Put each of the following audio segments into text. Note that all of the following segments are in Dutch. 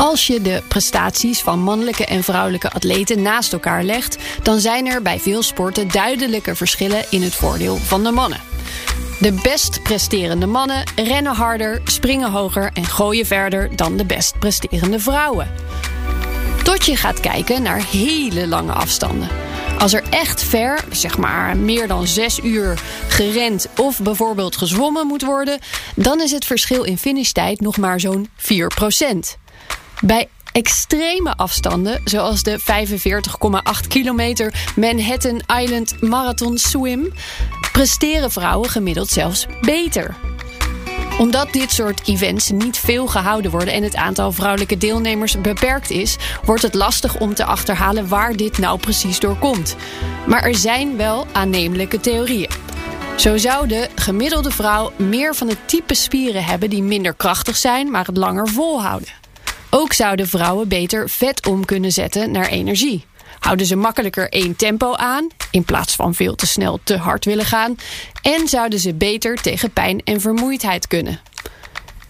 Als je de prestaties van mannelijke en vrouwelijke atleten naast elkaar legt, dan zijn er bij veel sporten duidelijke verschillen in het voordeel van de mannen. De best presterende mannen rennen harder, springen hoger en gooien verder dan de best presterende vrouwen. Tot je gaat kijken naar hele lange afstanden. Als er echt ver, zeg maar meer dan 6 uur gerend of bijvoorbeeld gezwommen moet worden, dan is het verschil in finishtijd nog maar zo'n 4%. Bij extreme afstanden, zoals de 45,8 kilometer Manhattan Island Marathon Swim, presteren vrouwen gemiddeld zelfs beter omdat dit soort events niet veel gehouden worden en het aantal vrouwelijke deelnemers beperkt is, wordt het lastig om te achterhalen waar dit nou precies door komt. Maar er zijn wel aannemelijke theorieën. Zo zou de gemiddelde vrouw meer van het type spieren hebben die minder krachtig zijn, maar het langer volhouden. Ook zouden vrouwen beter vet om kunnen zetten naar energie. Houden ze makkelijker één tempo aan, in plaats van veel te snel te hard willen gaan. En zouden ze beter tegen pijn en vermoeidheid kunnen.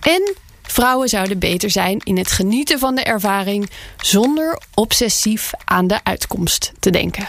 En vrouwen zouden beter zijn in het genieten van de ervaring zonder obsessief aan de uitkomst te denken.